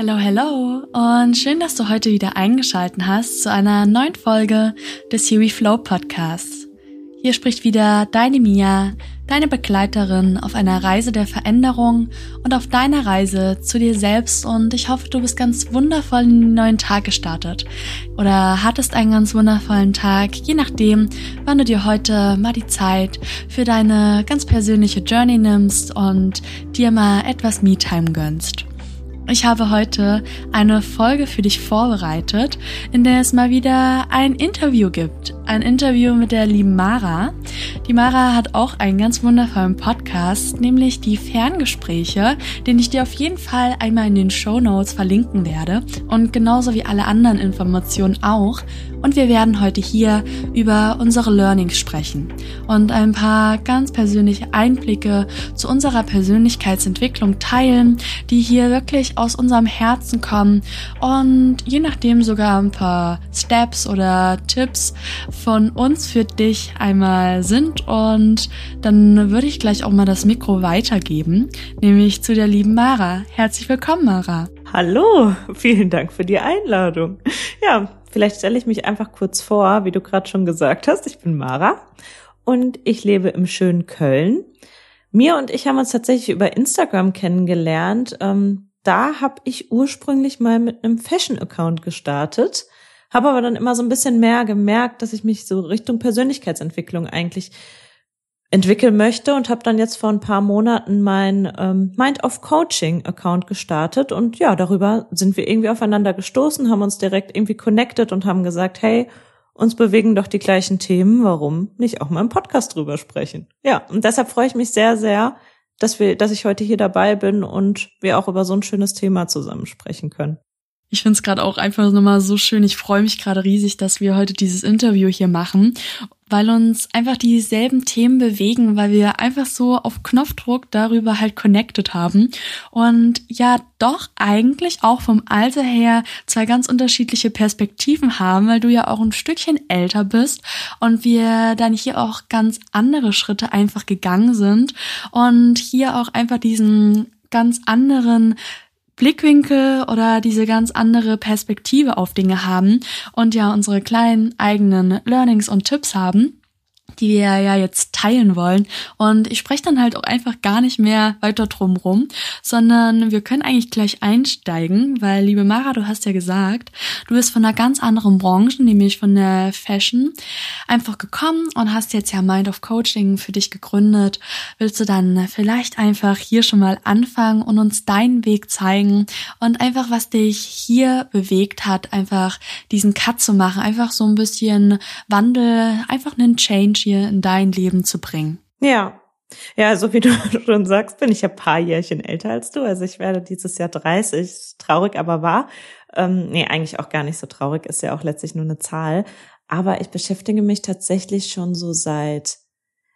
Hallo, hallo und schön, dass du heute wieder eingeschalten hast zu einer neuen Folge des Huey Flow Podcasts. Hier spricht wieder deine Mia, deine Begleiterin auf einer Reise der Veränderung und auf deiner Reise zu dir selbst und ich hoffe, du bist ganz wundervoll in den neuen Tag gestartet oder hattest einen ganz wundervollen Tag, je nachdem, wann du dir heute mal die Zeit für deine ganz persönliche Journey nimmst und dir mal etwas Me-Time gönnst. Ich habe heute eine Folge für dich vorbereitet, in der es mal wieder ein Interview gibt. Ein Interview mit der lieben Mara. Die Mara hat auch einen ganz wundervollen Podcast, nämlich die Ferngespräche, den ich dir auf jeden Fall einmal in den Show Notes verlinken werde und genauso wie alle anderen Informationen auch. Und wir werden heute hier über unsere Learnings sprechen und ein paar ganz persönliche Einblicke zu unserer Persönlichkeitsentwicklung teilen, die hier wirklich aus unserem Herzen kommen und je nachdem sogar ein paar Steps oder Tipps von uns für dich einmal sind. Und dann würde ich gleich auch mal das Mikro weitergeben, nämlich zu der lieben Mara. Herzlich willkommen, Mara. Hallo, vielen Dank für die Einladung. Ja, Vielleicht stelle ich mich einfach kurz vor, wie du gerade schon gesagt hast. Ich bin Mara und ich lebe im schönen Köln. Mir und ich haben uns tatsächlich über Instagram kennengelernt. Ähm, da habe ich ursprünglich mal mit einem Fashion-Account gestartet, habe aber dann immer so ein bisschen mehr gemerkt, dass ich mich so Richtung Persönlichkeitsentwicklung eigentlich entwickeln möchte und habe dann jetzt vor ein paar Monaten mein ähm, Mind of Coaching Account gestartet und ja, darüber sind wir irgendwie aufeinander gestoßen, haben uns direkt irgendwie connected und haben gesagt, hey, uns bewegen doch die gleichen Themen, warum nicht auch mal im Podcast drüber sprechen? Ja, und deshalb freue ich mich sehr, sehr, dass wir, dass ich heute hier dabei bin und wir auch über so ein schönes Thema zusammen sprechen können. Ich finde es gerade auch einfach nochmal so schön. Ich freue mich gerade riesig, dass wir heute dieses Interview hier machen, weil uns einfach dieselben Themen bewegen, weil wir einfach so auf Knopfdruck darüber halt connected haben. Und ja, doch eigentlich auch vom Alter her zwei ganz unterschiedliche Perspektiven haben, weil du ja auch ein Stückchen älter bist und wir dann hier auch ganz andere Schritte einfach gegangen sind und hier auch einfach diesen ganz anderen Blickwinkel oder diese ganz andere Perspektive auf Dinge haben und ja unsere kleinen eigenen Learnings und Tipps haben die wir ja jetzt teilen wollen. Und ich spreche dann halt auch einfach gar nicht mehr weiter drum rum, sondern wir können eigentlich gleich einsteigen, weil, liebe Mara, du hast ja gesagt, du bist von einer ganz anderen Branche, nämlich von der Fashion, einfach gekommen und hast jetzt ja Mind of Coaching für dich gegründet. Willst du dann vielleicht einfach hier schon mal anfangen und uns deinen Weg zeigen und einfach, was dich hier bewegt hat, einfach diesen Cut zu machen, einfach so ein bisschen Wandel, einfach einen Change hier in dein Leben zu bringen. Ja. Ja, so wie du schon sagst, bin ich ja paar Jährchen älter als du. Also ich werde dieses Jahr 30. Traurig, aber wahr. Ähm, nee, eigentlich auch gar nicht so traurig, ist ja auch letztlich nur eine Zahl. Aber ich beschäftige mich tatsächlich schon so seit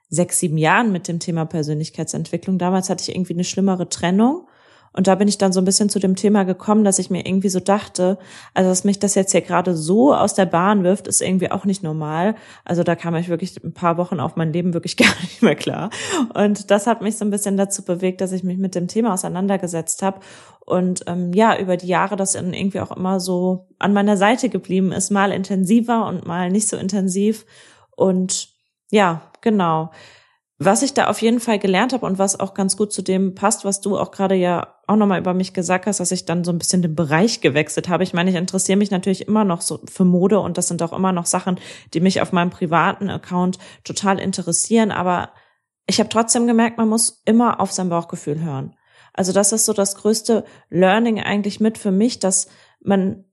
sechs, sieben Jahren mit dem Thema Persönlichkeitsentwicklung. Damals hatte ich irgendwie eine schlimmere Trennung und da bin ich dann so ein bisschen zu dem Thema gekommen, dass ich mir irgendwie so dachte, also dass mich das jetzt hier gerade so aus der Bahn wirft, ist irgendwie auch nicht normal. Also da kam ich wirklich ein paar Wochen auf mein Leben wirklich gar nicht mehr klar. Und das hat mich so ein bisschen dazu bewegt, dass ich mich mit dem Thema auseinandergesetzt habe. Und ähm, ja, über die Jahre das dann irgendwie auch immer so an meiner Seite geblieben ist, mal intensiver und mal nicht so intensiv. Und ja, genau. Was ich da auf jeden Fall gelernt habe und was auch ganz gut zu dem passt, was du auch gerade ja auch nochmal über mich gesagt hast, dass ich dann so ein bisschen den Bereich gewechselt habe. Ich meine, ich interessiere mich natürlich immer noch so für Mode und das sind auch immer noch Sachen, die mich auf meinem privaten Account total interessieren. Aber ich habe trotzdem gemerkt, man muss immer auf sein Bauchgefühl hören. Also das ist so das größte Learning eigentlich mit für mich, dass man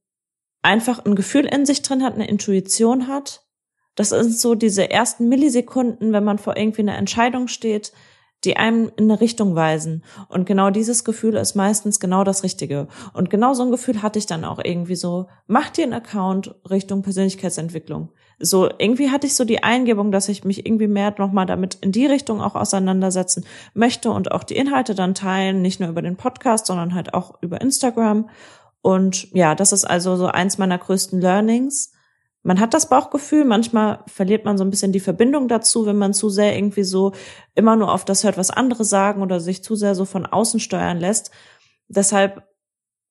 einfach ein Gefühl in sich drin hat, eine Intuition hat das sind so diese ersten Millisekunden, wenn man vor irgendwie einer Entscheidung steht, die einem in eine Richtung weisen. Und genau dieses Gefühl ist meistens genau das Richtige. Und genau so ein Gefühl hatte ich dann auch irgendwie so, mach dir einen Account Richtung Persönlichkeitsentwicklung. So, irgendwie hatte ich so die Eingebung, dass ich mich irgendwie mehr nochmal damit in die Richtung auch auseinandersetzen möchte und auch die Inhalte dann teilen, nicht nur über den Podcast, sondern halt auch über Instagram. Und ja, das ist also so eins meiner größten Learnings man hat das Bauchgefühl, manchmal verliert man so ein bisschen die Verbindung dazu, wenn man zu sehr irgendwie so immer nur auf das hört, was andere sagen oder sich zu sehr so von außen steuern lässt. Deshalb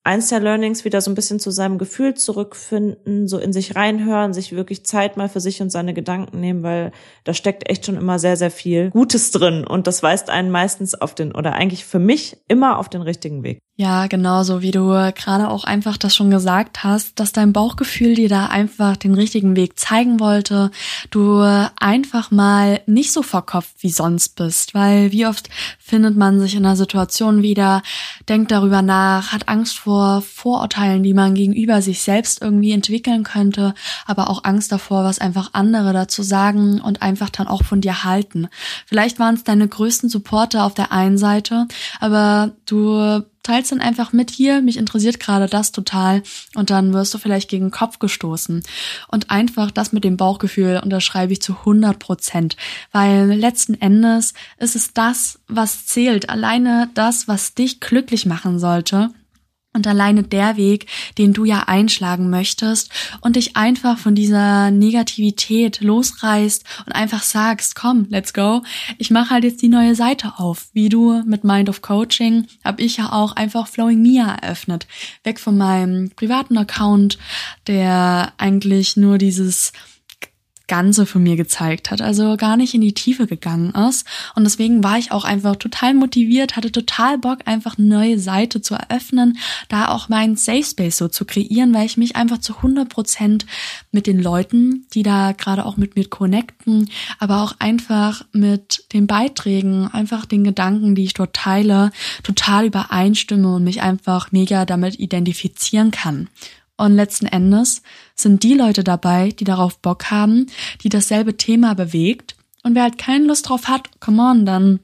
eins der Learnings wieder so ein bisschen zu seinem Gefühl zurückfinden, so in sich reinhören, sich wirklich Zeit mal für sich und seine Gedanken nehmen, weil da steckt echt schon immer sehr, sehr viel Gutes drin und das weist einen meistens auf den, oder eigentlich für mich immer auf den richtigen Weg. Ja, genauso wie du gerade auch einfach das schon gesagt hast, dass dein Bauchgefühl dir da einfach den richtigen Weg zeigen wollte. Du einfach mal nicht so verkopft wie sonst bist, weil wie oft findet man sich in einer Situation wieder, denkt darüber nach, hat Angst vor Vorurteilen, die man gegenüber sich selbst irgendwie entwickeln könnte, aber auch Angst davor, was einfach andere dazu sagen und einfach dann auch von dir halten. Vielleicht waren es deine größten Supporter auf der einen Seite, aber du teilst dann einfach mit hier, mich interessiert gerade das total und dann wirst du vielleicht gegen den Kopf gestoßen. Und einfach das mit dem Bauchgefühl unterschreibe ich zu 100 Prozent, weil letzten Endes ist es das, was zählt, alleine das, was dich glücklich machen sollte. Und alleine der Weg, den du ja einschlagen möchtest und dich einfach von dieser Negativität losreißt und einfach sagst, komm, let's go. Ich mache halt jetzt die neue Seite auf. Wie du mit Mind of Coaching habe ich ja auch einfach Flowing Mia eröffnet. Weg von meinem privaten Account, der eigentlich nur dieses Ganze von mir gezeigt hat, also gar nicht in die Tiefe gegangen ist. Und deswegen war ich auch einfach total motiviert, hatte total Bock, einfach eine neue Seite zu eröffnen, da auch meinen Safe Space so zu kreieren, weil ich mich einfach zu 100 Prozent mit den Leuten, die da gerade auch mit mir connecten, aber auch einfach mit den Beiträgen, einfach den Gedanken, die ich dort teile, total übereinstimme und mich einfach mega damit identifizieren kann. Und letzten Endes sind die Leute dabei, die darauf Bock haben, die dasselbe Thema bewegt. Und wer halt keine Lust drauf hat, come on, dann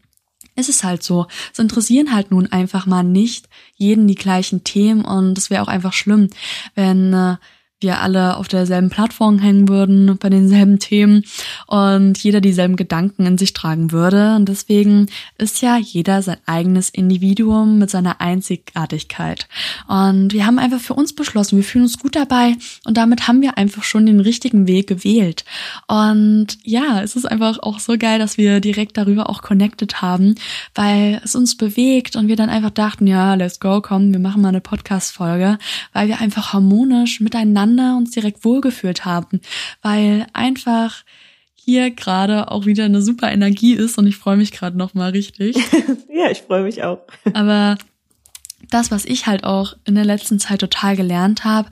ist es halt so. Es interessieren halt nun einfach mal nicht jeden die gleichen Themen und es wäre auch einfach schlimm, wenn äh, wir alle auf derselben Plattform hängen würden, bei denselben Themen und jeder dieselben Gedanken in sich tragen würde. Und deswegen ist ja jeder sein eigenes Individuum mit seiner Einzigartigkeit. Und wir haben einfach für uns beschlossen, wir fühlen uns gut dabei und damit haben wir einfach schon den richtigen Weg gewählt. Und ja, es ist einfach auch so geil, dass wir direkt darüber auch connected haben, weil es uns bewegt und wir dann einfach dachten, ja, let's go, komm, wir machen mal eine Podcast-Folge, weil wir einfach harmonisch miteinander miteinander uns direkt wohlgefühlt haben, weil einfach hier gerade auch wieder eine super Energie ist und ich freue mich gerade noch mal richtig. ja, ich freue mich auch. Aber das, was ich halt auch in der letzten Zeit total gelernt habe,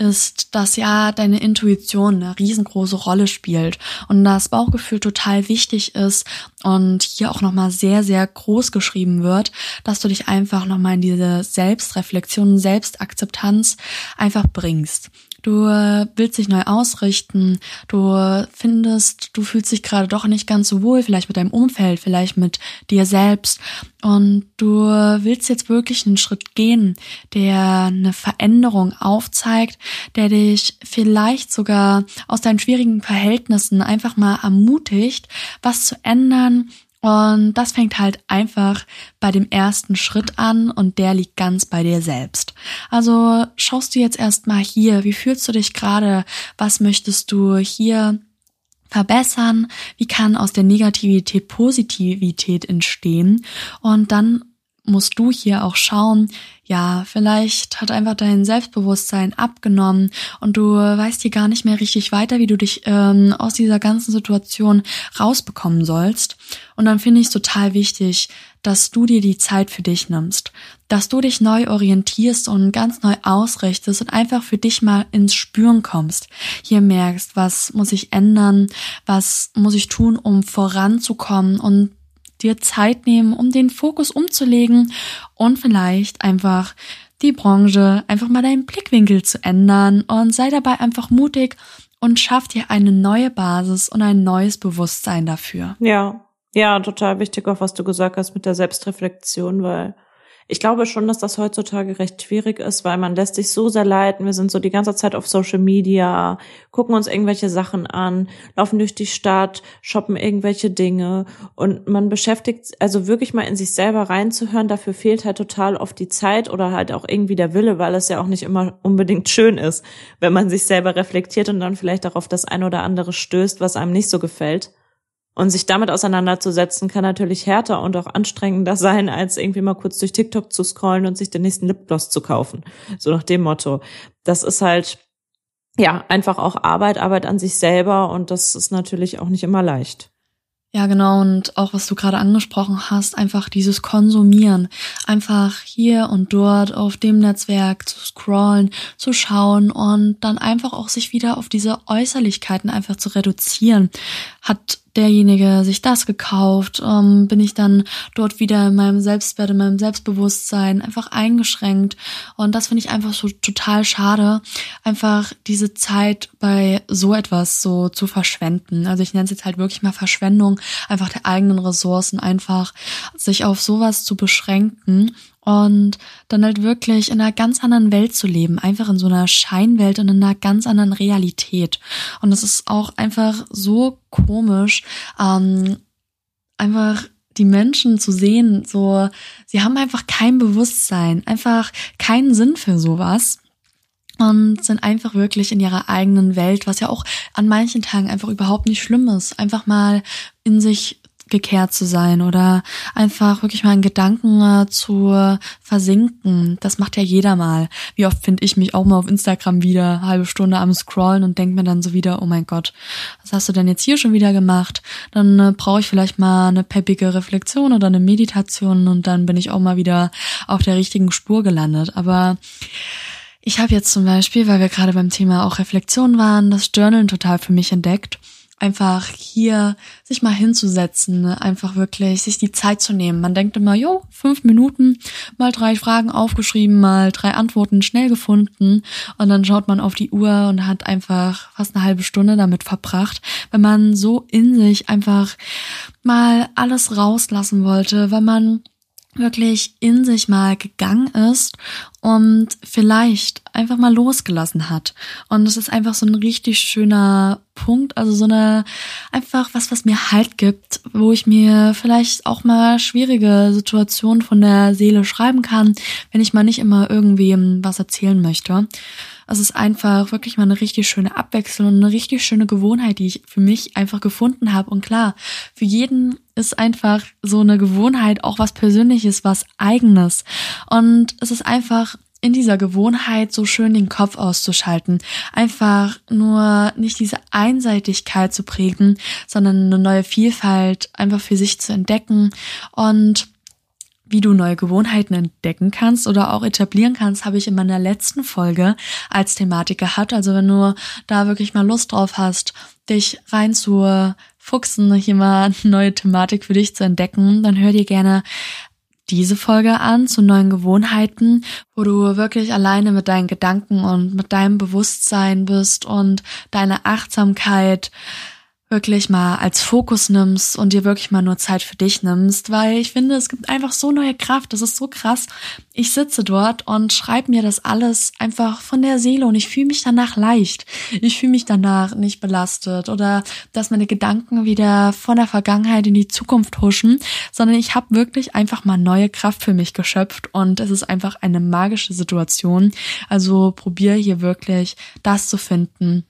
ist, dass ja deine Intuition eine riesengroße Rolle spielt und das Bauchgefühl total wichtig ist und hier auch nochmal sehr, sehr groß geschrieben wird, dass du dich einfach nochmal in diese Selbstreflexion, Selbstakzeptanz einfach bringst. Du äh, willst dich neu ausrichten, du findest, du fühlst dich gerade doch nicht ganz so wohl, vielleicht mit deinem Umfeld, vielleicht mit dir selbst. Und du willst jetzt wirklich einen Schritt gehen, der eine Veränderung aufzeigt, der dich vielleicht sogar aus deinen schwierigen Verhältnissen einfach mal ermutigt, was zu ändern, und das fängt halt einfach bei dem ersten Schritt an und der liegt ganz bei dir selbst. Also schaust du jetzt erstmal hier, wie fühlst du dich gerade? Was möchtest du hier verbessern? Wie kann aus der Negativität Positivität entstehen? Und dann musst du hier auch schauen, ja, vielleicht hat einfach dein Selbstbewusstsein abgenommen und du weißt hier gar nicht mehr richtig weiter, wie du dich ähm, aus dieser ganzen Situation rausbekommen sollst. Und dann finde ich es total wichtig, dass du dir die Zeit für dich nimmst, dass du dich neu orientierst und ganz neu ausrichtest und einfach für dich mal ins Spüren kommst. Hier merkst, was muss ich ändern, was muss ich tun, um voranzukommen und dir Zeit nehmen, um den Fokus umzulegen und vielleicht einfach die Branche, einfach mal deinen Blickwinkel zu ändern und sei dabei einfach mutig und schaff dir eine neue Basis und ein neues Bewusstsein dafür. Ja, ja, total wichtig, auch was du gesagt hast mit der Selbstreflexion, weil ich glaube schon, dass das heutzutage recht schwierig ist, weil man lässt sich so sehr leiten. Wir sind so die ganze Zeit auf Social Media, gucken uns irgendwelche Sachen an, laufen durch die Stadt, shoppen irgendwelche Dinge und man beschäftigt, also wirklich mal in sich selber reinzuhören, dafür fehlt halt total oft die Zeit oder halt auch irgendwie der Wille, weil es ja auch nicht immer unbedingt schön ist, wenn man sich selber reflektiert und dann vielleicht auch auf das ein oder andere stößt, was einem nicht so gefällt. Und sich damit auseinanderzusetzen, kann natürlich härter und auch anstrengender sein, als irgendwie mal kurz durch TikTok zu scrollen und sich den nächsten Lipgloss zu kaufen. So nach dem Motto. Das ist halt, ja, einfach auch Arbeit, Arbeit an sich selber und das ist natürlich auch nicht immer leicht. Ja, genau. Und auch was du gerade angesprochen hast, einfach dieses Konsumieren. Einfach hier und dort auf dem Netzwerk zu scrollen, zu schauen und dann einfach auch sich wieder auf diese Äußerlichkeiten einfach zu reduzieren. Hat derjenige sich das gekauft, ähm, bin ich dann dort wieder in meinem Selbstwert, in meinem Selbstbewusstsein einfach eingeschränkt. Und das finde ich einfach so total schade, einfach diese Zeit bei so etwas so zu verschwenden. Also ich nenne es jetzt halt wirklich mal Verschwendung, einfach der eigenen Ressourcen, einfach sich auf sowas zu beschränken und dann halt wirklich in einer ganz anderen Welt zu leben, einfach in so einer Scheinwelt und in einer ganz anderen Realität. Und das ist auch einfach so komisch, ähm, einfach die Menschen zu sehen, so, sie haben einfach kein Bewusstsein, einfach keinen Sinn für sowas und sind einfach wirklich in ihrer eigenen Welt, was ja auch an manchen Tagen einfach überhaupt nicht schlimm ist, einfach mal in sich gekehrt zu sein oder einfach wirklich mal in Gedanken äh, zu versinken. Das macht ja jeder mal. Wie oft finde ich mich auch mal auf Instagram wieder halbe Stunde am Scrollen und denke mir dann so wieder, oh mein Gott, was hast du denn jetzt hier schon wieder gemacht? Dann äh, brauche ich vielleicht mal eine peppige Reflexion oder eine Meditation und dann bin ich auch mal wieder auf der richtigen Spur gelandet. Aber ich habe jetzt zum Beispiel, weil wir gerade beim Thema auch Reflexion waren, das Journalen total für mich entdeckt einfach hier sich mal hinzusetzen, einfach wirklich sich die Zeit zu nehmen. Man denkt immer, jo, fünf Minuten, mal drei Fragen aufgeschrieben, mal drei Antworten schnell gefunden. Und dann schaut man auf die Uhr und hat einfach fast eine halbe Stunde damit verbracht, wenn man so in sich einfach mal alles rauslassen wollte, wenn man wirklich in sich mal gegangen ist und vielleicht einfach mal losgelassen hat. Und es ist einfach so ein richtig schöner Punkt, also so eine, einfach was, was mir Halt gibt, wo ich mir vielleicht auch mal schwierige Situationen von der Seele schreiben kann, wenn ich mal nicht immer irgendwem was erzählen möchte. Es ist einfach wirklich mal eine richtig schöne Abwechslung und eine richtig schöne Gewohnheit, die ich für mich einfach gefunden habe. Und klar, für jeden ist einfach so eine Gewohnheit auch was Persönliches, was Eigenes. Und es ist einfach in dieser Gewohnheit so schön den Kopf auszuschalten. Einfach nur nicht diese Einseitigkeit zu prägen, sondern eine neue Vielfalt einfach für sich zu entdecken und wie du neue Gewohnheiten entdecken kannst oder auch etablieren kannst, habe ich in meiner letzten Folge als Thematik gehabt. Also wenn du da wirklich mal Lust drauf hast, dich rein zu fuchsen, hier mal eine neue Thematik für dich zu entdecken, dann hör dir gerne diese Folge an zu neuen Gewohnheiten, wo du wirklich alleine mit deinen Gedanken und mit deinem Bewusstsein bist und deine Achtsamkeit wirklich mal als Fokus nimmst und dir wirklich mal nur Zeit für dich nimmst, weil ich finde, es gibt einfach so neue Kraft, das ist so krass. Ich sitze dort und schreibe mir das alles einfach von der Seele und ich fühle mich danach leicht. Ich fühle mich danach nicht belastet oder dass meine Gedanken wieder von der Vergangenheit in die Zukunft huschen, sondern ich habe wirklich einfach mal neue Kraft für mich geschöpft und es ist einfach eine magische Situation. Also probier hier wirklich das zu finden,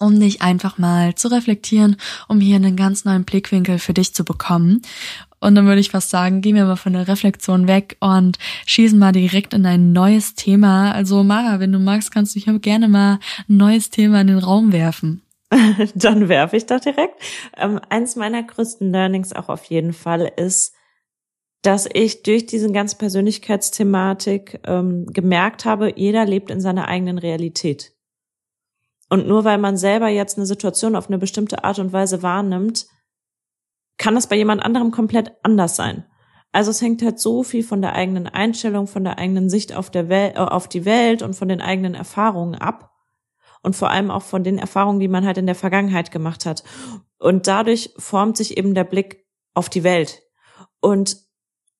um dich einfach mal zu reflektieren, um hier einen ganz neuen Blickwinkel für dich zu bekommen. Und dann würde ich fast sagen, gehen wir mal von der Reflexion weg und schießen mal direkt in ein neues Thema. Also Mara, wenn du magst, kannst du hier gerne mal ein neues Thema in den Raum werfen. dann werfe ich doch direkt. Ähm, eins meiner größten Learnings auch auf jeden Fall ist, dass ich durch diese ganze Persönlichkeitsthematik ähm, gemerkt habe, jeder lebt in seiner eigenen Realität. Und nur weil man selber jetzt eine Situation auf eine bestimmte Art und Weise wahrnimmt, kann das bei jemand anderem komplett anders sein. Also es hängt halt so viel von der eigenen Einstellung, von der eigenen Sicht auf, der Welt, äh, auf die Welt und von den eigenen Erfahrungen ab. Und vor allem auch von den Erfahrungen, die man halt in der Vergangenheit gemacht hat. Und dadurch formt sich eben der Blick auf die Welt. Und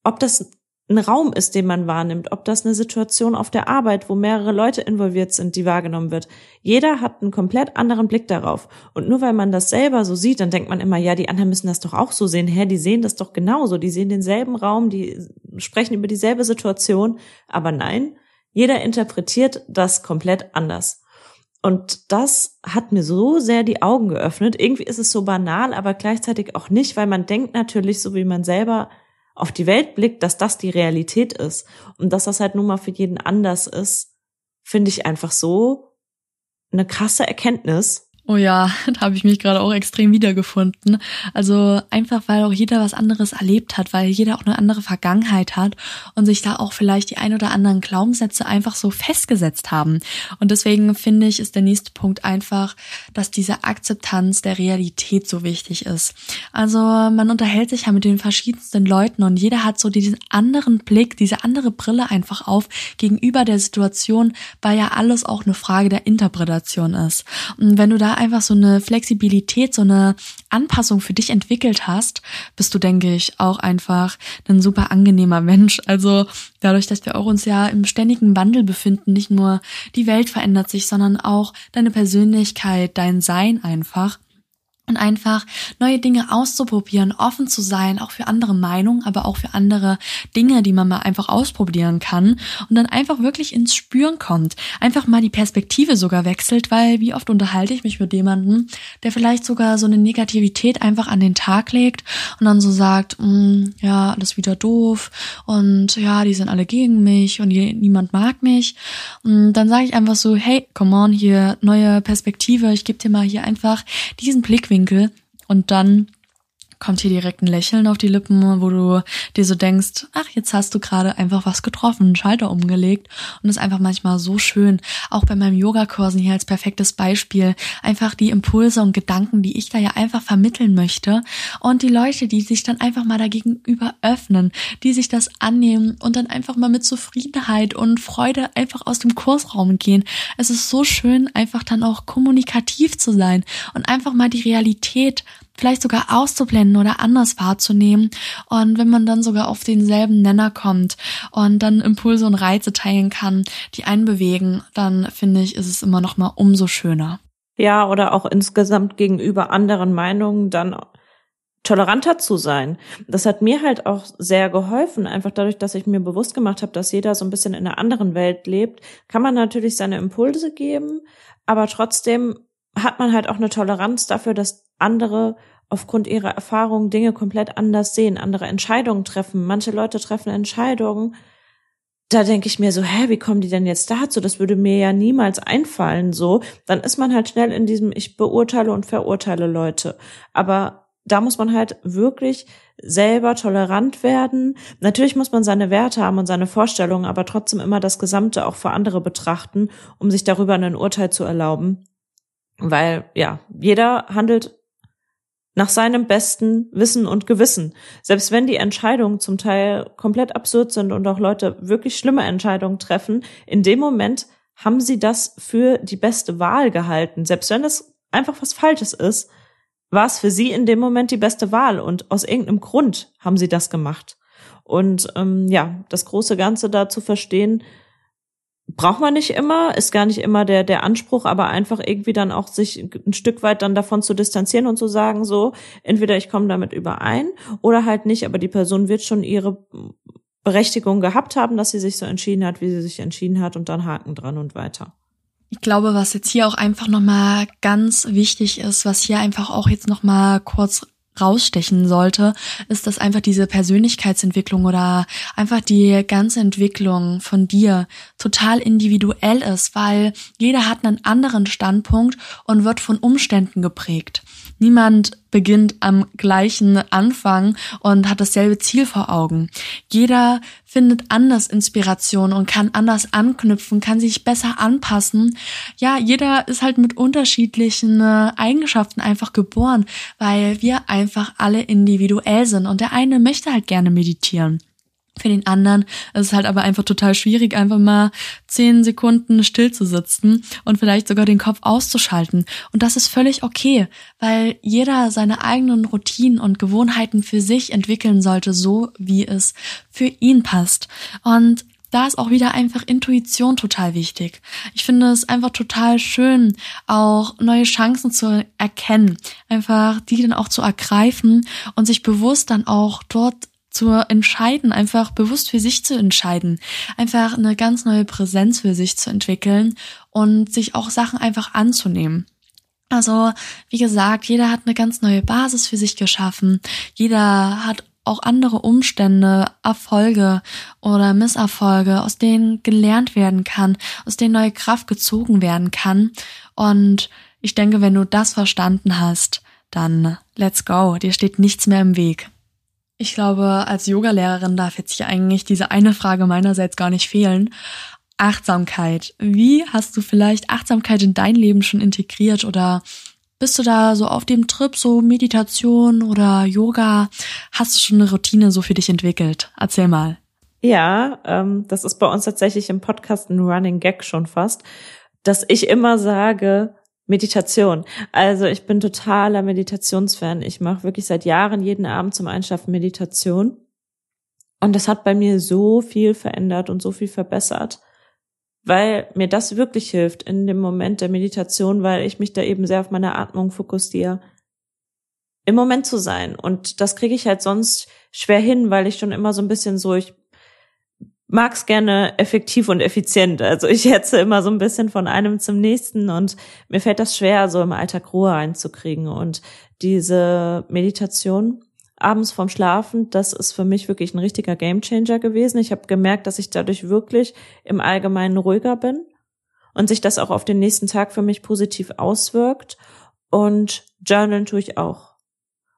ob das ein Raum ist, den man wahrnimmt, ob das eine Situation auf der Arbeit, wo mehrere Leute involviert sind, die wahrgenommen wird. Jeder hat einen komplett anderen Blick darauf. Und nur weil man das selber so sieht, dann denkt man immer, ja, die anderen müssen das doch auch so sehen. Hä, die sehen das doch genauso. Die sehen denselben Raum, die sprechen über dieselbe Situation. Aber nein, jeder interpretiert das komplett anders. Und das hat mir so sehr die Augen geöffnet. Irgendwie ist es so banal, aber gleichzeitig auch nicht, weil man denkt natürlich, so wie man selber auf die Welt blickt, dass das die Realität ist. Und dass das halt nun mal für jeden anders ist, finde ich einfach so eine krasse Erkenntnis. Oh ja, da habe ich mich gerade auch extrem wiedergefunden. Also einfach, weil auch jeder was anderes erlebt hat, weil jeder auch eine andere Vergangenheit hat und sich da auch vielleicht die ein oder anderen Glaubenssätze einfach so festgesetzt haben. Und deswegen finde ich, ist der nächste Punkt einfach, dass diese Akzeptanz der Realität so wichtig ist. Also man unterhält sich ja mit den verschiedensten Leuten und jeder hat so diesen anderen Blick, diese andere Brille einfach auf gegenüber der Situation, weil ja alles auch eine Frage der Interpretation ist. Und wenn du da einfach so eine Flexibilität, so eine Anpassung für dich entwickelt hast, bist du, denke ich, auch einfach ein super angenehmer Mensch. Also dadurch, dass wir auch uns ja im ständigen Wandel befinden, nicht nur die Welt verändert sich, sondern auch deine Persönlichkeit, dein Sein einfach und einfach neue Dinge auszuprobieren, offen zu sein, auch für andere Meinungen, aber auch für andere Dinge, die man mal einfach ausprobieren kann und dann einfach wirklich ins Spüren kommt, einfach mal die Perspektive sogar wechselt, weil wie oft unterhalte ich mich mit jemandem, der vielleicht sogar so eine Negativität einfach an den Tag legt und dann so sagt, mm, ja, alles wieder doof und ja, die sind alle gegen mich und die, niemand mag mich. Und dann sage ich einfach so, hey, come on, hier neue Perspektive, ich gebe dir mal hier einfach diesen Blickwinkel Blickwinkel und dann kommt hier direkt ein Lächeln auf die Lippen, wo du dir so denkst, ach, jetzt hast du gerade einfach was getroffen, einen Schalter umgelegt und das ist einfach manchmal so schön. Auch bei meinem Yogakursen hier als perfektes Beispiel, einfach die Impulse und Gedanken, die ich da ja einfach vermitteln möchte und die Leute, die sich dann einfach mal dagegenüber öffnen, die sich das annehmen und dann einfach mal mit Zufriedenheit und Freude einfach aus dem Kursraum gehen. Es ist so schön, einfach dann auch kommunikativ zu sein und einfach mal die Realität vielleicht sogar auszublenden oder anders wahrzunehmen. Und wenn man dann sogar auf denselben Nenner kommt und dann Impulse und Reize teilen kann, die einen bewegen, dann finde ich, ist es immer noch mal umso schöner. Ja, oder auch insgesamt gegenüber anderen Meinungen dann toleranter zu sein. Das hat mir halt auch sehr geholfen, einfach dadurch, dass ich mir bewusst gemacht habe, dass jeder so ein bisschen in einer anderen Welt lebt, kann man natürlich seine Impulse geben, aber trotzdem hat man halt auch eine Toleranz dafür, dass andere aufgrund ihrer Erfahrungen Dinge komplett anders sehen, andere Entscheidungen treffen. Manche Leute treffen Entscheidungen, da denke ich mir so, hä, wie kommen die denn jetzt dazu? Das würde mir ja niemals einfallen, so. Dann ist man halt schnell in diesem, ich beurteile und verurteile Leute. Aber da muss man halt wirklich selber tolerant werden. Natürlich muss man seine Werte haben und seine Vorstellungen, aber trotzdem immer das Gesamte auch für andere betrachten, um sich darüber ein Urteil zu erlauben. Weil, ja, jeder handelt nach seinem besten Wissen und Gewissen. Selbst wenn die Entscheidungen zum Teil komplett absurd sind und auch Leute wirklich schlimme Entscheidungen treffen, in dem Moment haben sie das für die beste Wahl gehalten. Selbst wenn es einfach was Falsches ist, war es für sie in dem Moment die beste Wahl und aus irgendeinem Grund haben sie das gemacht. Und ähm, ja, das große Ganze da zu verstehen, braucht man nicht immer, ist gar nicht immer der, der Anspruch, aber einfach irgendwie dann auch sich ein Stück weit dann davon zu distanzieren und zu sagen, so, entweder ich komme damit überein oder halt nicht, aber die Person wird schon ihre Berechtigung gehabt haben, dass sie sich so entschieden hat, wie sie sich entschieden hat und dann Haken dran und weiter. Ich glaube, was jetzt hier auch einfach nochmal ganz wichtig ist, was hier einfach auch jetzt nochmal kurz rausstechen sollte, ist, dass einfach diese Persönlichkeitsentwicklung oder einfach die ganze Entwicklung von dir total individuell ist, weil jeder hat einen anderen Standpunkt und wird von Umständen geprägt. Niemand beginnt am gleichen Anfang und hat dasselbe Ziel vor Augen. Jeder findet anders Inspiration und kann anders anknüpfen, kann sich besser anpassen. Ja, jeder ist halt mit unterschiedlichen äh, Eigenschaften einfach geboren, weil wir einfach alle individuell sind und der eine möchte halt gerne meditieren. Für den anderen ist es halt aber einfach total schwierig, einfach mal zehn Sekunden still zu sitzen und vielleicht sogar den Kopf auszuschalten. Und das ist völlig okay, weil jeder seine eigenen Routinen und Gewohnheiten für sich entwickeln sollte, so wie es für ihn passt. Und da ist auch wieder einfach Intuition total wichtig. Ich finde es einfach total schön, auch neue Chancen zu erkennen, einfach die dann auch zu ergreifen und sich bewusst dann auch dort zu entscheiden, einfach bewusst für sich zu entscheiden, einfach eine ganz neue Präsenz für sich zu entwickeln und sich auch Sachen einfach anzunehmen. Also, wie gesagt, jeder hat eine ganz neue Basis für sich geschaffen. Jeder hat auch andere Umstände, Erfolge oder Misserfolge, aus denen gelernt werden kann, aus denen neue Kraft gezogen werden kann. Und ich denke, wenn du das verstanden hast, dann let's go. Dir steht nichts mehr im Weg. Ich glaube, als Yogalehrerin darf jetzt hier eigentlich diese eine Frage meinerseits gar nicht fehlen. Achtsamkeit. Wie hast du vielleicht Achtsamkeit in dein Leben schon integriert oder bist du da so auf dem Trip, so Meditation oder Yoga? Hast du schon eine Routine so für dich entwickelt? Erzähl mal. Ja, ähm, das ist bei uns tatsächlich im Podcast ein Running Gag schon fast, dass ich immer sage, Meditation. Also ich bin totaler Meditationsfan. Ich mache wirklich seit Jahren jeden Abend zum Einschlafen Meditation. Und das hat bei mir so viel verändert und so viel verbessert, weil mir das wirklich hilft in dem Moment der Meditation, weil ich mich da eben sehr auf meine Atmung fokussiere, im Moment zu sein. Und das kriege ich halt sonst schwer hin, weil ich schon immer so ein bisschen so, ich mag's gerne effektiv und effizient. Also ich hetze immer so ein bisschen von einem zum nächsten und mir fällt das schwer, so im Alltag Ruhe einzukriegen. Und diese Meditation abends vorm Schlafen, das ist für mich wirklich ein richtiger Gamechanger gewesen. Ich habe gemerkt, dass ich dadurch wirklich im Allgemeinen ruhiger bin und sich das auch auf den nächsten Tag für mich positiv auswirkt. Und journalen tue ich auch.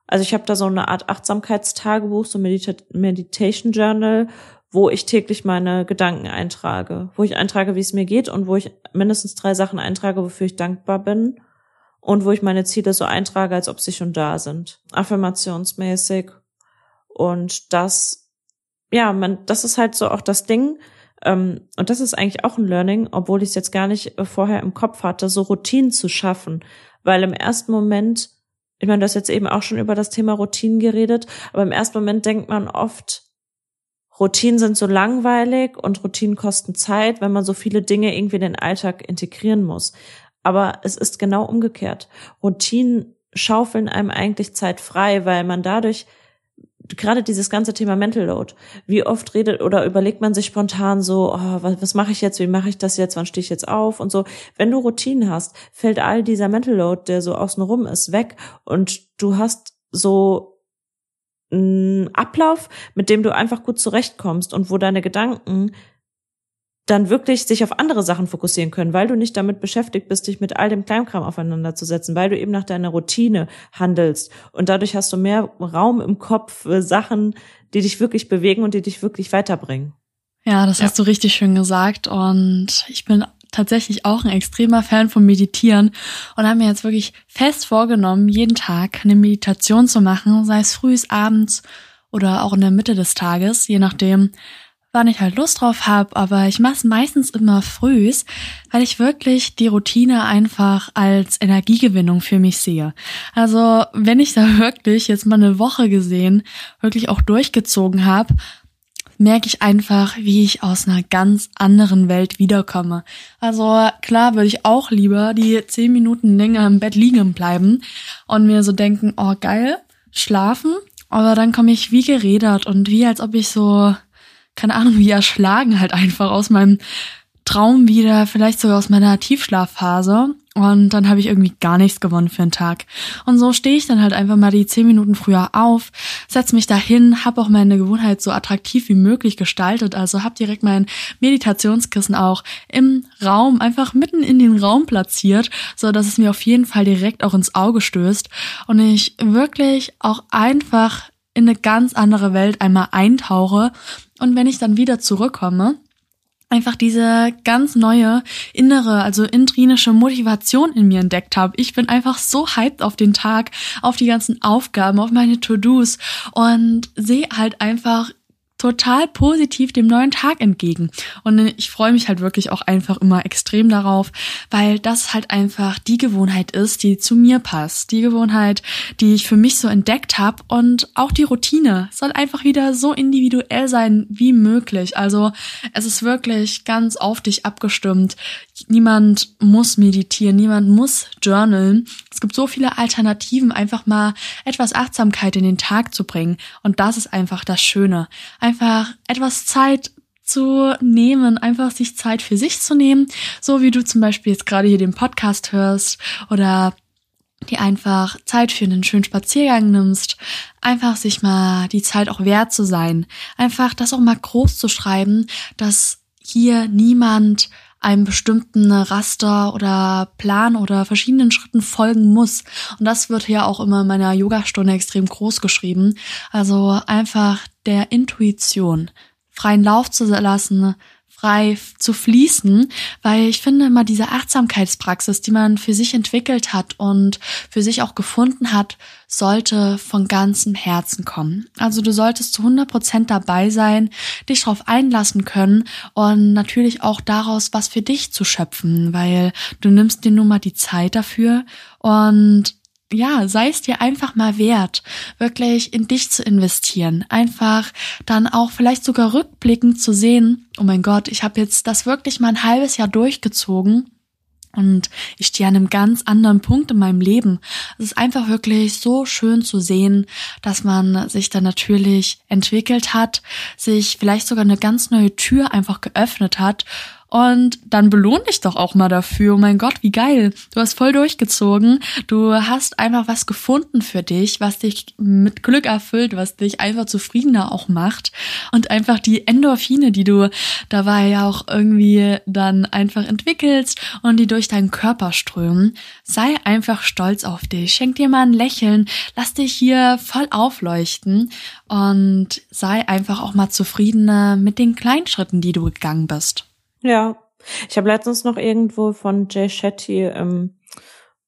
Also ich habe da so eine Art Achtsamkeitstagebuch, so Medita Meditation Journal, wo ich täglich meine Gedanken eintrage, wo ich eintrage, wie es mir geht und wo ich mindestens drei Sachen eintrage, wofür ich dankbar bin und wo ich meine Ziele so eintrage, als ob sie schon da sind, affirmationsmäßig. Und das, ja, man, das ist halt so auch das Ding. Ähm, und das ist eigentlich auch ein Learning, obwohl ich es jetzt gar nicht äh, vorher im Kopf hatte, so Routinen zu schaffen, weil im ersten Moment ich meine, du hast jetzt eben auch schon über das Thema Routinen geredet, aber im ersten Moment denkt man oft, Routinen sind so langweilig und Routinen kosten Zeit, wenn man so viele Dinge irgendwie in den Alltag integrieren muss. Aber es ist genau umgekehrt. Routinen schaufeln einem eigentlich Zeit frei, weil man dadurch gerade dieses ganze Thema Mental Load. Wie oft redet oder überlegt man sich spontan so, oh, was, was mache ich jetzt, wie mache ich das jetzt, wann stehe ich jetzt auf und so. Wenn du Routinen hast, fällt all dieser Mental Load, der so außenrum ist, weg und du hast so Ablauf, mit dem du einfach gut zurechtkommst und wo deine Gedanken dann wirklich sich auf andere Sachen fokussieren können, weil du nicht damit beschäftigt bist, dich mit all dem Kleinkram aufeinanderzusetzen, weil du eben nach deiner Routine handelst und dadurch hast du mehr Raum im Kopf für Sachen, die dich wirklich bewegen und die dich wirklich weiterbringen. Ja, das ja. hast du richtig schön gesagt und ich bin tatsächlich auch ein extremer Fan vom Meditieren und habe mir jetzt wirklich fest vorgenommen, jeden Tag eine Meditation zu machen, sei es frühs, abends oder auch in der Mitte des Tages, je nachdem, wann ich halt Lust drauf habe, aber ich mache es meistens immer frühs, weil ich wirklich die Routine einfach als Energiegewinnung für mich sehe. Also wenn ich da wirklich jetzt mal eine Woche gesehen, wirklich auch durchgezogen habe, merke ich einfach, wie ich aus einer ganz anderen Welt wiederkomme. Also klar würde ich auch lieber die zehn Minuten länger im Bett liegen bleiben und mir so denken, oh geil, schlafen, aber dann komme ich wie gerädert und wie als ob ich so, keine Ahnung, wie erschlagen halt einfach aus meinem Traum wieder, vielleicht sogar aus meiner Tiefschlafphase. Und dann habe ich irgendwie gar nichts gewonnen für einen Tag. Und so stehe ich dann halt einfach mal die zehn Minuten früher auf, setz mich dahin, habe auch meine Gewohnheit so attraktiv wie möglich gestaltet. Also habe direkt mein Meditationskissen auch im Raum, einfach mitten in den Raum platziert, so dass es mir auf jeden Fall direkt auch ins Auge stößt. Und ich wirklich auch einfach in eine ganz andere Welt einmal eintauche. Und wenn ich dann wieder zurückkomme, einfach diese ganz neue innere, also intrinische Motivation in mir entdeckt habe. Ich bin einfach so hyped auf den Tag, auf die ganzen Aufgaben, auf meine To-Dos und sehe halt einfach total positiv dem neuen Tag entgegen. Und ich freue mich halt wirklich auch einfach immer extrem darauf, weil das halt einfach die Gewohnheit ist, die zu mir passt. Die Gewohnheit, die ich für mich so entdeckt habe und auch die Routine soll einfach wieder so individuell sein wie möglich. Also es ist wirklich ganz auf dich abgestimmt. Niemand muss meditieren, niemand muss journalen. Es gibt so viele Alternativen, einfach mal etwas Achtsamkeit in den Tag zu bringen. Und das ist einfach das Schöne. Einfach etwas Zeit zu nehmen, einfach sich Zeit für sich zu nehmen, so wie du zum Beispiel jetzt gerade hier den Podcast hörst oder die einfach Zeit für einen schönen Spaziergang nimmst, einfach sich mal die Zeit auch wert zu sein, einfach das auch mal groß zu schreiben, dass hier niemand einem bestimmten Raster oder Plan oder verschiedenen Schritten folgen muss. Und das wird hier auch immer in meiner Yogastunde extrem groß geschrieben. Also einfach der Intuition freien Lauf zu lassen, frei zu fließen, weil ich finde immer diese Achtsamkeitspraxis, die man für sich entwickelt hat und für sich auch gefunden hat, sollte von ganzem Herzen kommen. Also du solltest zu 100 Prozent dabei sein, dich darauf einlassen können und natürlich auch daraus was für dich zu schöpfen, weil du nimmst dir nun mal die Zeit dafür und ja, sei es dir einfach mal wert, wirklich in dich zu investieren. Einfach dann auch vielleicht sogar rückblickend zu sehen, oh mein Gott, ich habe jetzt das wirklich mal ein halbes Jahr durchgezogen. Und ich stehe an einem ganz anderen Punkt in meinem Leben. Es ist einfach wirklich so schön zu sehen, dass man sich da natürlich entwickelt hat, sich vielleicht sogar eine ganz neue Tür einfach geöffnet hat und dann belohn dich doch auch mal dafür. Oh mein Gott, wie geil. Du hast voll durchgezogen. Du hast einfach was gefunden für dich, was dich mit Glück erfüllt, was dich einfach zufriedener auch macht. Und einfach die Endorphine, die du dabei auch irgendwie dann einfach entwickelst und die durch deinen Körper strömen. Sei einfach stolz auf dich. Schenk dir mal ein Lächeln. Lass dich hier voll aufleuchten und sei einfach auch mal zufriedener mit den kleinen Schritten, die du gegangen bist. Ja. Ich habe letztens noch irgendwo von Jay Shetty im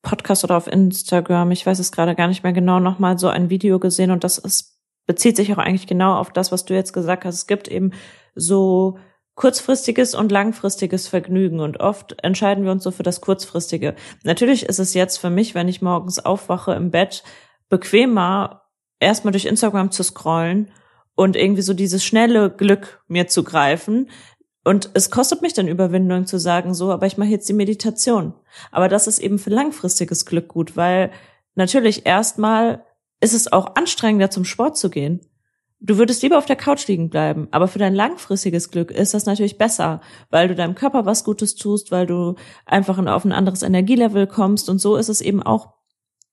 Podcast oder auf Instagram, ich weiß es gerade gar nicht mehr genau, nochmal so ein Video gesehen und das ist, bezieht sich auch eigentlich genau auf das, was du jetzt gesagt hast. Es gibt eben so kurzfristiges und langfristiges Vergnügen und oft entscheiden wir uns so für das kurzfristige. Natürlich ist es jetzt für mich, wenn ich morgens aufwache im Bett, bequemer, erstmal durch Instagram zu scrollen und irgendwie so dieses schnelle Glück mir zu greifen, und es kostet mich dann Überwindung zu sagen, so, aber ich mache jetzt die Meditation. Aber das ist eben für langfristiges Glück gut, weil natürlich erstmal ist es auch anstrengender, zum Sport zu gehen. Du würdest lieber auf der Couch liegen bleiben, aber für dein langfristiges Glück ist das natürlich besser, weil du deinem Körper was Gutes tust, weil du einfach auf ein anderes Energielevel kommst und so ist es eben auch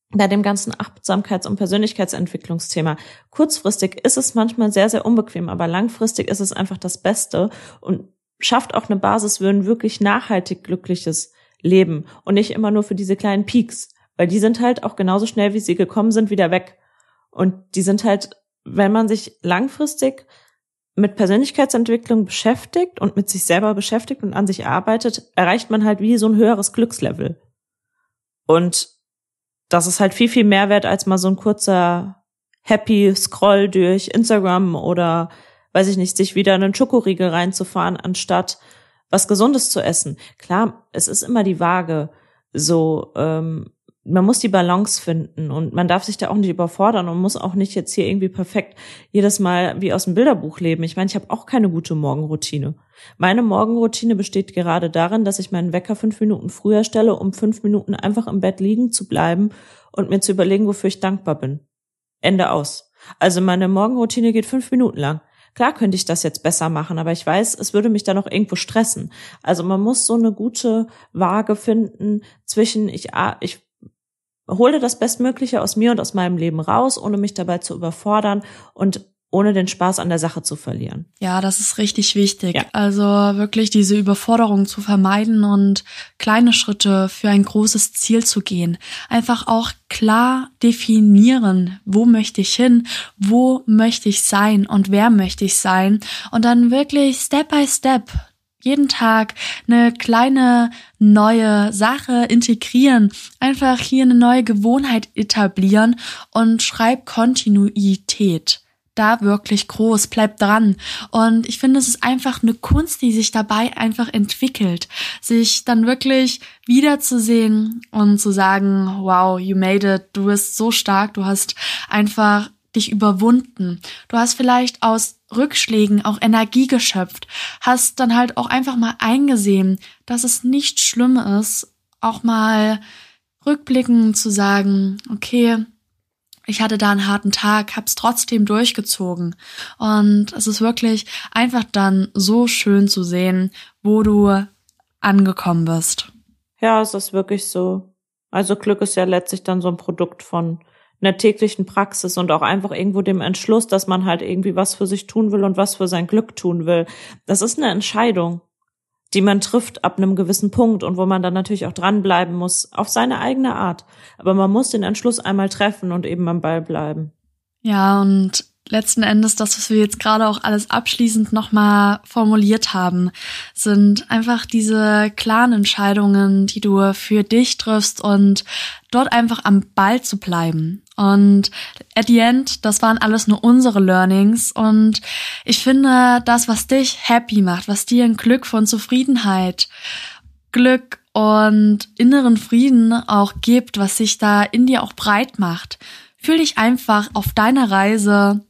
bei dem ganzen Achtsamkeits- und Persönlichkeitsentwicklungsthema. Kurzfristig ist es manchmal sehr, sehr unbequem, aber langfristig ist es einfach das Beste und schafft auch eine Basis für ein wirklich nachhaltig glückliches Leben und nicht immer nur für diese kleinen Peaks, weil die sind halt auch genauso schnell, wie sie gekommen sind, wieder weg. Und die sind halt, wenn man sich langfristig mit Persönlichkeitsentwicklung beschäftigt und mit sich selber beschäftigt und an sich arbeitet, erreicht man halt wie so ein höheres Glückslevel. Und das ist halt viel, viel mehr wert als mal so ein kurzer Happy Scroll durch Instagram oder weiß ich nicht, sich wieder einen Schokoriegel reinzufahren, anstatt was Gesundes zu essen. Klar, es ist immer die Waage. So, ähm, man muss die Balance finden und man darf sich da auch nicht überfordern und muss auch nicht jetzt hier irgendwie perfekt jedes Mal wie aus dem Bilderbuch leben. Ich meine, ich habe auch keine gute Morgenroutine. Meine Morgenroutine besteht gerade darin, dass ich meinen Wecker fünf Minuten früher stelle, um fünf Minuten einfach im Bett liegen zu bleiben und mir zu überlegen, wofür ich dankbar bin. Ende aus. Also meine Morgenroutine geht fünf Minuten lang. Klar könnte ich das jetzt besser machen, aber ich weiß, es würde mich dann noch irgendwo stressen. Also man muss so eine gute Waage finden zwischen ich, ich hole das Bestmögliche aus mir und aus meinem Leben raus, ohne mich dabei zu überfordern und ohne den Spaß an der Sache zu verlieren. Ja, das ist richtig wichtig. Ja. Also wirklich diese Überforderung zu vermeiden und kleine Schritte für ein großes Ziel zu gehen. Einfach auch klar definieren, wo möchte ich hin, wo möchte ich sein und wer möchte ich sein und dann wirklich Step by Step jeden Tag eine kleine neue Sache integrieren, einfach hier eine neue Gewohnheit etablieren und schreib Kontinuität da wirklich groß, bleib dran. Und ich finde, es ist einfach eine Kunst, die sich dabei einfach entwickelt, sich dann wirklich wiederzusehen und zu sagen, wow, you made it, du bist so stark, du hast einfach dich überwunden. Du hast vielleicht aus Rückschlägen auch Energie geschöpft, hast dann halt auch einfach mal eingesehen, dass es nicht schlimm ist, auch mal rückblickend zu sagen, okay, ich hatte da einen harten Tag, hab's trotzdem durchgezogen. Und es ist wirklich einfach dann so schön zu sehen, wo du angekommen bist. Ja, es ist wirklich so. Also Glück ist ja letztlich dann so ein Produkt von einer täglichen Praxis und auch einfach irgendwo dem Entschluss, dass man halt irgendwie was für sich tun will und was für sein Glück tun will. Das ist eine Entscheidung die man trifft ab einem gewissen Punkt und wo man dann natürlich auch dranbleiben muss, auf seine eigene Art. Aber man muss den Entschluss einmal treffen und eben am Ball bleiben. Ja, und letzten Endes das, was wir jetzt gerade auch alles abschließend nochmal formuliert haben, sind einfach diese klaren Entscheidungen, die du für dich triffst und dort einfach am Ball zu bleiben. Und at the end, das waren alles nur unsere Learnings. Und ich finde, das, was dich happy macht, was dir ein Glück von Zufriedenheit, Glück und inneren Frieden auch gibt, was sich da in dir auch breit macht, fühl dich einfach auf deiner Reise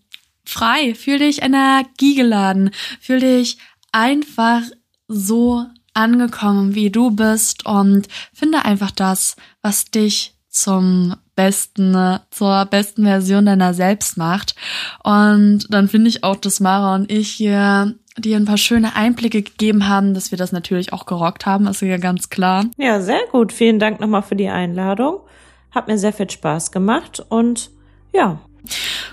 frei, fühl dich energiegeladen, fühl dich einfach so angekommen, wie du bist und finde einfach das, was dich zum besten, zur besten Version deiner selbst macht. Und dann finde ich auch, dass Mara und ich hier dir ein paar schöne Einblicke gegeben haben, dass wir das natürlich auch gerockt haben, ist ja ganz klar. Ja, sehr gut. Vielen Dank nochmal für die Einladung. Hat mir sehr viel Spaß gemacht und ja.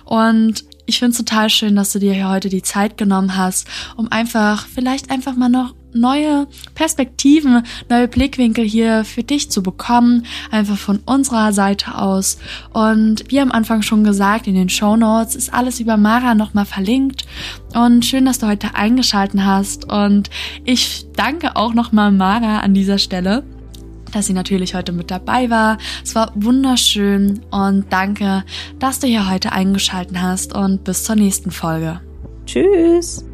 Und ich finde es total schön, dass du dir hier heute die Zeit genommen hast, um einfach, vielleicht einfach mal noch neue Perspektiven, neue Blickwinkel hier für dich zu bekommen, einfach von unserer Seite aus. Und wie am Anfang schon gesagt, in den Show Notes ist alles über Mara nochmal verlinkt. Und schön, dass du heute eingeschalten hast. Und ich danke auch nochmal Mara an dieser Stelle dass sie natürlich heute mit dabei war. Es war wunderschön und danke, dass du hier heute eingeschalten hast und bis zur nächsten Folge. Tschüss.